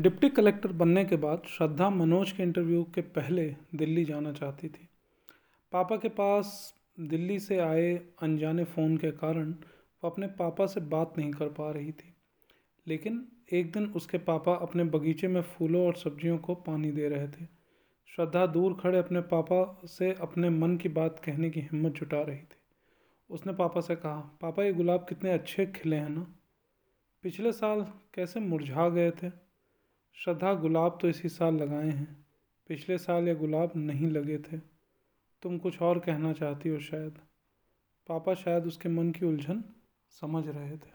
Deputy collector बनने के बाद श्रद्धा मनोज के इंटरव्यू के पहले दिल्ली जाना चाहती थी। पापा के पास दिल्ली से आए अनजाने फ़ोन के कारण वो अपने पापा से बात नहीं कर पा रही थी। लेकिन एक दिन उसके पापा अपने बगीचे में फूलों और सब्जियों को पानी दे रहे थे। श्रद्धा दूर खड़े अपने पापा से अपने मन की बात कहने की हिम्मत जुटा रही थी। उसने पापा से कहा, पापा, ये गुलाब कितने अच्छे खिले हैं ना। पिछले साल कैसे मुरझा गए थे। श्रद्धा गुलाब तो इसी साल लगाए हैं। पिछले साल ये गुलाब नहीं लगे थे। तुम कुछ और कहना चाहती हो शायद। पापा शायद उसके मन की उलझन समझ रहे थे।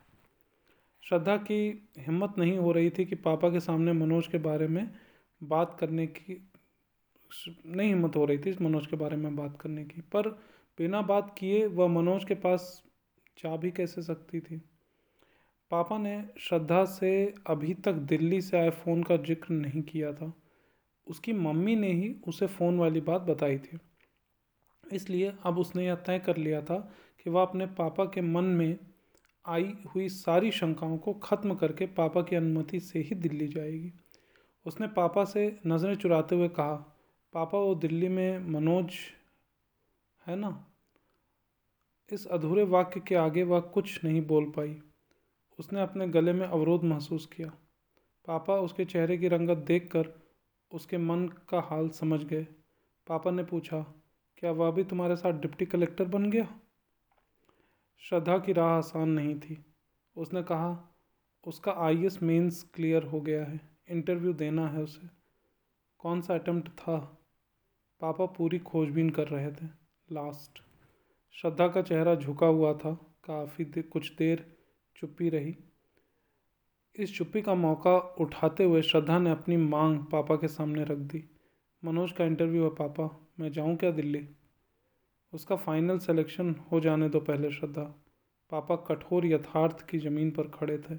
श्रद्धा की हिम्मत नहीं हो रही थी कि पापा के सामने मनोज के बारे में बात करने की, नहीं हिम्मत हो रही थी मनोज के बारे में बात करने की। पर बिना बात किए वह मनोज के पास जा भी कैसे सकती थी? पापा ने श्रद्धा से अभी तक दिल्ली से आए फ़ोन का ज़िक्र नहीं किया था। उसकी मम्मी ने ही उसे फ़ोन वाली बात बताई थी। इसलिए अब उसने यह तय कर लिया था कि वह अपने पापा के मन में आई हुई सारी शंकाओं को ख़त्म करके पापा की अनुमति से ही दिल्ली जाएगी। उसने पापा से नज़रें चुराते हुए कहा, पापा, वो दिल्ली में मनोज है ना? इस अधूरे वाक्य के आगे वह वा कुछ नहीं बोल पाई। उसने अपने गले में अवरोध महसूस किया। पापा उसके चेहरे की रंगत देखकर उसके मन का हाल समझ गए। पापा ने पूछा क्या वह भी तुम्हारे साथ डिप्टी कलेक्टर बन गया? श्रद्धा की राह आसान नहीं थी। उसने कहा उसका आई एस क्लियर हो गया है। इंटरव्यू देना है उसे। कौन सा अटैम्प्ट था? पापा पूरी खोजबीन कर रहे थे। लास्ट। श्रद्धा का चेहरा झुका हुआ था। काफ़ी दे, कुछ देर चुप्पी रही। इस चुप्पी का मौका उठाते हुए श्रद्धा ने अपनी मांग पापा के सामने रख दी। मनोज का इंटरव्यू है पापा, मैं जाऊँ क्या दिल्ली? उसका फाइनल सिलेक्शन हो जाने दो पहले, श्रद्धा। पापा कठोर यथार्थ की ज़मीन पर खड़े थे।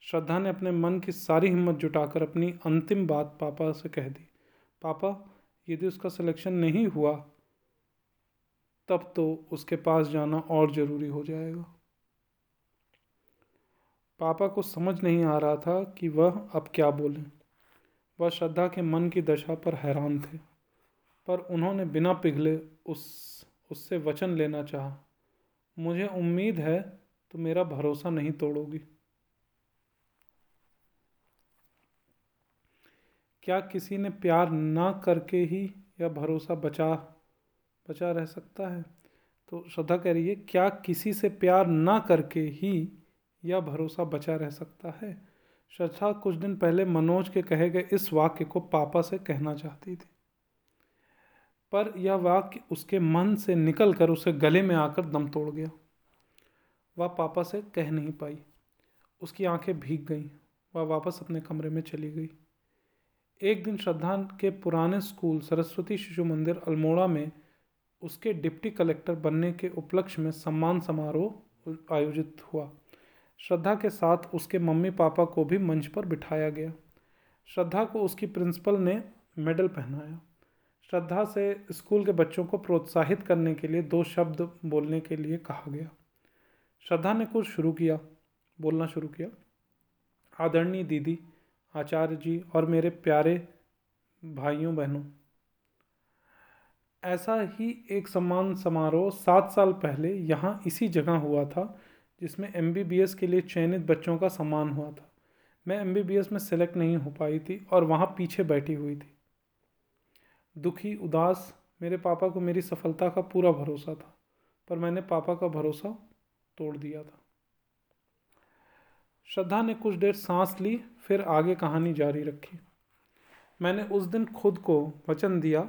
श्रद्धा ने अपने मन की सारी हिम्मत जुटाकर अपनी अंतिम बात पापा से कह दी। पापा, यदि उसका सिलेक्शन नहीं हुआ, तब तो उसके पास जाना और ज़रूरी हो जाएगा। पापा को समझ नहीं आ रहा था कि वह अब क्या बोलें। वह श्रद्धा के मन की दशा पर हैरान थे, पर उन्होंने बिना पिघले उस, उससे वचन लेना चाहा, मुझे उम्मीद है तो मेरा भरोसा नहीं तोड़ोगी। क्या किसी ने प्यार ना करके ही यह भरोसा बचा बचा रह सकता है? तो श्रद्धा कह रही है, क्या किसी से प्यार ना करके ही यह भरोसा बचा रह सकता है। श्रद्धा कुछ दिन पहले मनोज के कहे गए इस वाक्य को पापा से कहना चाहती थी। पर यह वाक्य उसके मन से निकल कर उसे गले में आकर दम तोड़ गया। वह पापा से कह नहीं पाई। उसकी आँखें भीग गईं। वह वापस अपने कमरे में चली गई। एक दिन श्रद्धा के पुराने स्कूल सरस्वती शिशु मंदिर अल्मोड़ा में उसके डिप्टी कलेक्टर बनने के उपलक्ष्य में सम्मान समारोह आयोजित हुआ। श्रद्धा के साथ उसके मम्मी पापा को भी मंच पर बिठाया गया। श्रद्धा को उसकी प्रिंसिपल ने मेडल पहनाया। श्रद्धा से स्कूल के बच्चों को प्रोत्साहित करने के लिए दो शब्द बोलने के लिए कहा गया। श्रद्धा ने कुछ शुरू किया, बोलना शुरू किया। आदरणीय दीदी, आचार्य जी और मेरे प्यारे भाइयों, बहनों, ऐसा ही एक सम्मान समारोह सात साल पहले यहाँ इसी जगह हुआ था जिसमें एमबीबीएस के लिए चयनित बच्चों का सम्मान हुआ था। मैं एमबीबीएस में सेलेक्ट नहीं हो पाई थी और वहाँ पीछे बैठी हुई थी। दुखी, उदास, मेरे पापा को मेरी सफलता का पूरा भरोसा था, पर मैंने पापा का भरोसा तोड़ दिया था। श्रद्धा ने कुछ देर सांस ली, फिर आगे कहानी जारी रखी। मैंने उस दिन खुद को वचन दिया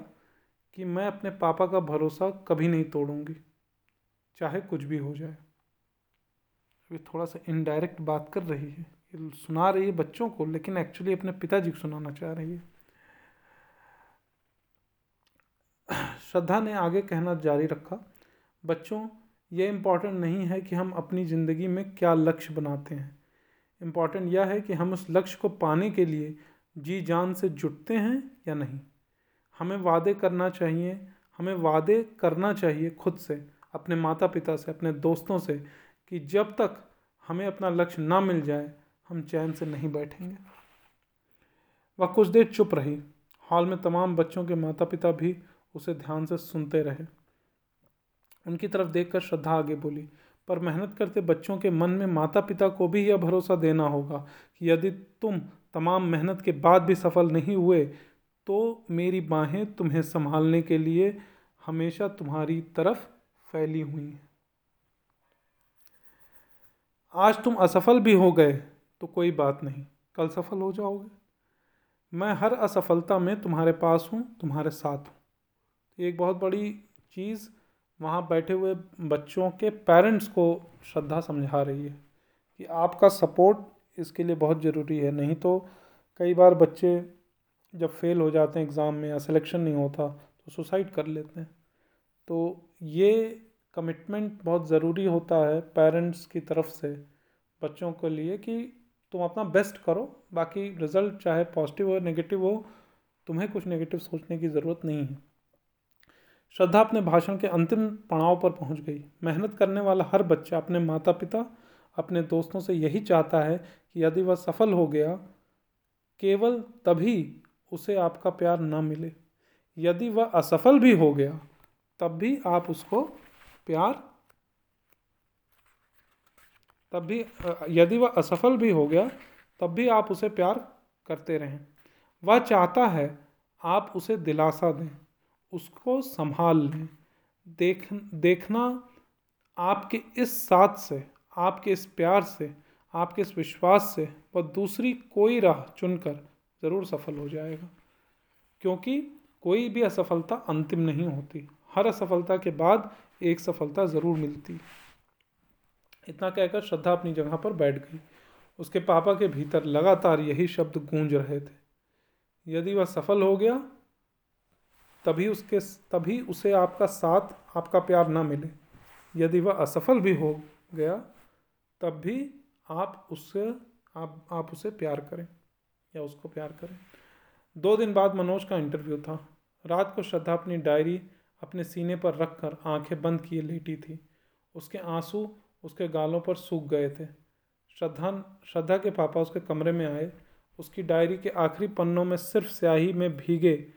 कि मैं अपने पापा का भरोसा कभी नहीं तोड़ूँगी, चाहे कुछ भी हो जाए। अभी थोड़ा सा इनडायरेक्ट बात कर रही है। सुना रही है बच्चों को, लेकिन एक्चुअली अपने पिताजी को सुनाना चाह रही है। श्रद्धा ने आगे कहना जारी रखा, बच्चों, ये इंपॉर्टेंट नहीं है कि हम अपनी ज़िंदगी में क्या लक्ष्य बनाते हैं। इंपॉर्टेंट यह है कि हम उस लक्ष्य को पाने के लिए जी जान से जुटते हैं या नहीं। हमें वादे करना चाहिए, हमें वादे करना चाहिए खुद से, अपने माता पिता से, अपने दोस्तों से कि जब तक हमें अपना लक्ष्य ना मिल जाए, हम चैन से नहीं बैठेंगे। वह कुछ देर चुप रही। हॉल में तमाम बच्चों के माता पिता भी उसे ध्यान से सुनते रहे। उनकी तरफ़ देखकर श्रद्धा आगे बोली, पर मेहनत करते बच्चों के मन में माता पिता को भी यह भरोसा देना होगा कि यदि तुम तमाम मेहनत के बाद भी सफल नहीं हुए तो मेरी बाहें तुम्हें संभालने के लिए हमेशा तुम्हारी तरफ़ फैली हुई हैं। आज तुम असफल भी हो गए तो कोई बात नहीं। कल सफल हो जाओगे। मैं हर असफलता में तुम्हारे पास हूँ, तुम्हारे साथ हूँ। एक बहुत बड़ी चीज़ वहाँ बैठे हुए बच्चों के पेरेंट्स को श्रद्धा समझा रही है कि आपका सपोर्ट इसके लिए बहुत ज़रूरी है। नहीं तो कई बार बच्चे जब फेल हो जाते हैं एग्ज़ाम में या सिलेक्शन नहीं होता तो सुसाइड कर लेते हैं। तो ये कमिटमेंट बहुत ज़रूरी होता है पेरेंट्स की तरफ़ से, बच्चों के लिए कि तुम अपना बेस्ट करो, बाकी रिज़ल्ट चाहे पॉजिटिव हो नेगेटिव हो, तुम्हें कुछ नेगेटिव सोचने की ज़रूरत नहीं है। श्रद्धा अपने भाषण के अंतिम पड़ाव पर पहुँच गई। मेहनत करने वाला हर बच्चा अपने माता पिता अपने दोस्तों से यही चाहता है कि यदि वह सफल हो गया, केवल तभी उसे आपका प्यार न मिले। यदि वह असफल भी हो गया, तब भी आप उसको प्यार, तब भी यदि वह असफल भी हो गया, तब भी आप उसे प्यार करते रहें। वह चाहता है आप उसे दिलासा दें, उसको संभाल लें। देख, देखना आपके इस साथ से, आपके इस प्यार से, आपके इस विश्वास से वह दूसरी कोई राह चुनकर ज़रूर सफल हो जाएगा। क्योंकि कोई भी असफलता अंतिम नहीं होती। हर असफलता के बाद एक सफलता ज़रूर मिलती। इतना कहकर श्रद्धा अपनी जगह पर बैठ गई। उसके पापा के भीतर लगातार यही शब्द गूंज रहे थे। यदि वह सफल हो गया, तभी उसके तभी उसे आपका साथ, आपका प्यार ना मिले। यदि वह असफल भी हो गया, तब भी आप उससे, आप आप उसे प्यार करें या उसको प्यार करें। दो दिन बाद मनोज का इंटरव्यू था। रात को श्रद्धा अपनी डायरी अपने सीने पर रखकर आँखें बंद किए लेटी थी। उसके आँसू उसके गालों पर सूख गए थे। श्रद्धा श्रद्धा के पापा उसके कमरे में आए। उसकी डायरी के आखिरी पन्नों में सिर्फ़ स्याही में भीगे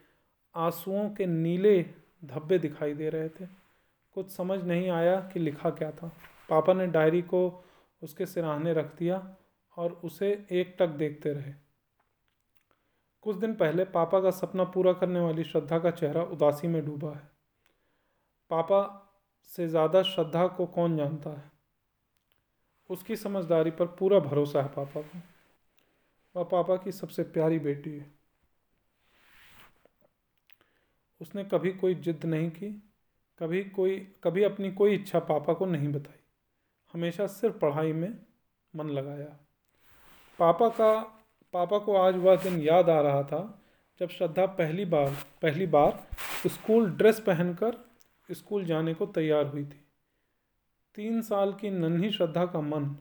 आंसुओं के नीले धब्बे दिखाई दे रहे थे। कुछ समझ नहीं आया कि लिखा क्या था। पापा ने डायरी को उसके सिराहने रख दिया और उसे एक टक देखते रहे। कुछ दिन पहले पापा का सपना पूरा करने वाली श्रद्धा का चेहरा उदासी में डूबा है। पापा से ज़्यादा श्रद्धा को कौन जानता है? उसकी समझदारी पर पूरा भरोसा है पापा को वह पापा की सबसे प्यारी बेटी है। उसने कभी कोई जिद नहीं की, कभी कोई, कभी अपनी कोई इच्छा पापा को नहीं बताई। हमेशा सिर्फ़ पढ़ाई में मन लगाया। पापा का, पापा को आज वह दिन याद आ रहा था जब श्रद्धा पहली बार पहली बार स्कूल ड्रेस पहनकर स्कूल जाने को तैयार हुई थी। तीन साल की नन्ही श्रद्धा का मन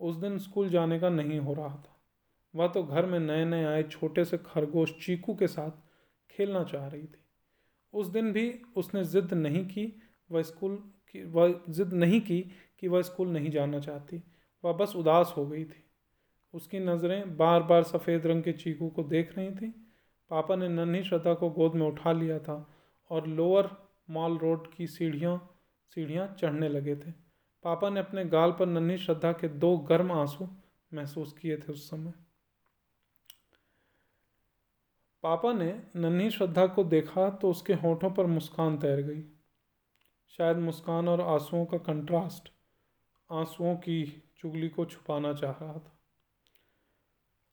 उस दिन स्कूल जाने का नहीं हो रहा था। वह तो घर में नए नए आए छोटे से खरगोश चीकू के साथ खेलना चाह रही थी। उस दिन भी उसने ज़िद नहीं की वह स्कूल की, वह ज़िद नहीं की कि वह स्कूल नहीं जाना चाहती। वह बस उदास हो गई थी। उसकी नज़रें बार बार सफ़ेद रंग के चीकू को देख रही थी। पापा ने नन्ही श्रद्धा को गोद में उठा लिया था और लोअर मॉल रोड की सीढ़ियाँ सीढ़ियाँ चढ़ने लगे थे। पापा ने अपने गाल पर नन्ही श्रद्धा के दो गर्म आँसू महसूस किए थे उस समय। पापा ने नन्ही श्रद्धा को देखा तो उसके होठों पर मुस्कान तैर गई। शायद मुस्कान और आंसुओं का कंट्रास्ट आंसुओं की चुगली को छुपाना चाह रहा था।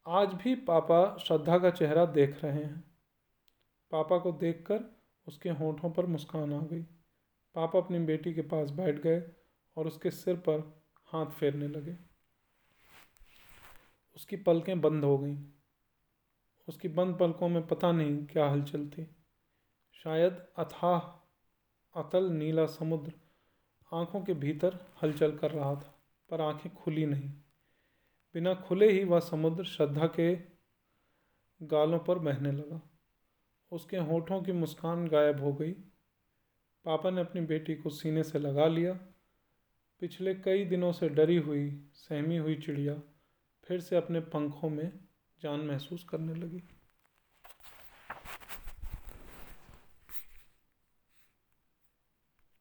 आज भी पापा श्रद्धा का चेहरा देख रहे हैं। पापा को देखकर उसके होठों पर मुस्कान आ गई। पापा अपनी बेटी के पास बैठ गए और उसके सिर पर हाथ फेरने लगे। उसकी पलकें बंद हो गईं। उसकी बंद पलकों में पता नहीं क्या हलचल थी। शायद अथाह, अतल नीला समुद्र आँखों के भीतर हलचल कर रहा था, पर आँखें खुली नहीं। बिना खुले ही वह समुद्र श्रद्धा के गालों पर बहने लगा। उसके होठों की मुस्कान गायब हो गई। पापा ने अपनी बेटी को सीने से लगा लिया। पिछले कई दिनों से डरी हुई, सहमी हुई चिड़िया फिर से अपने पंखों में जान महसूस करने लगी।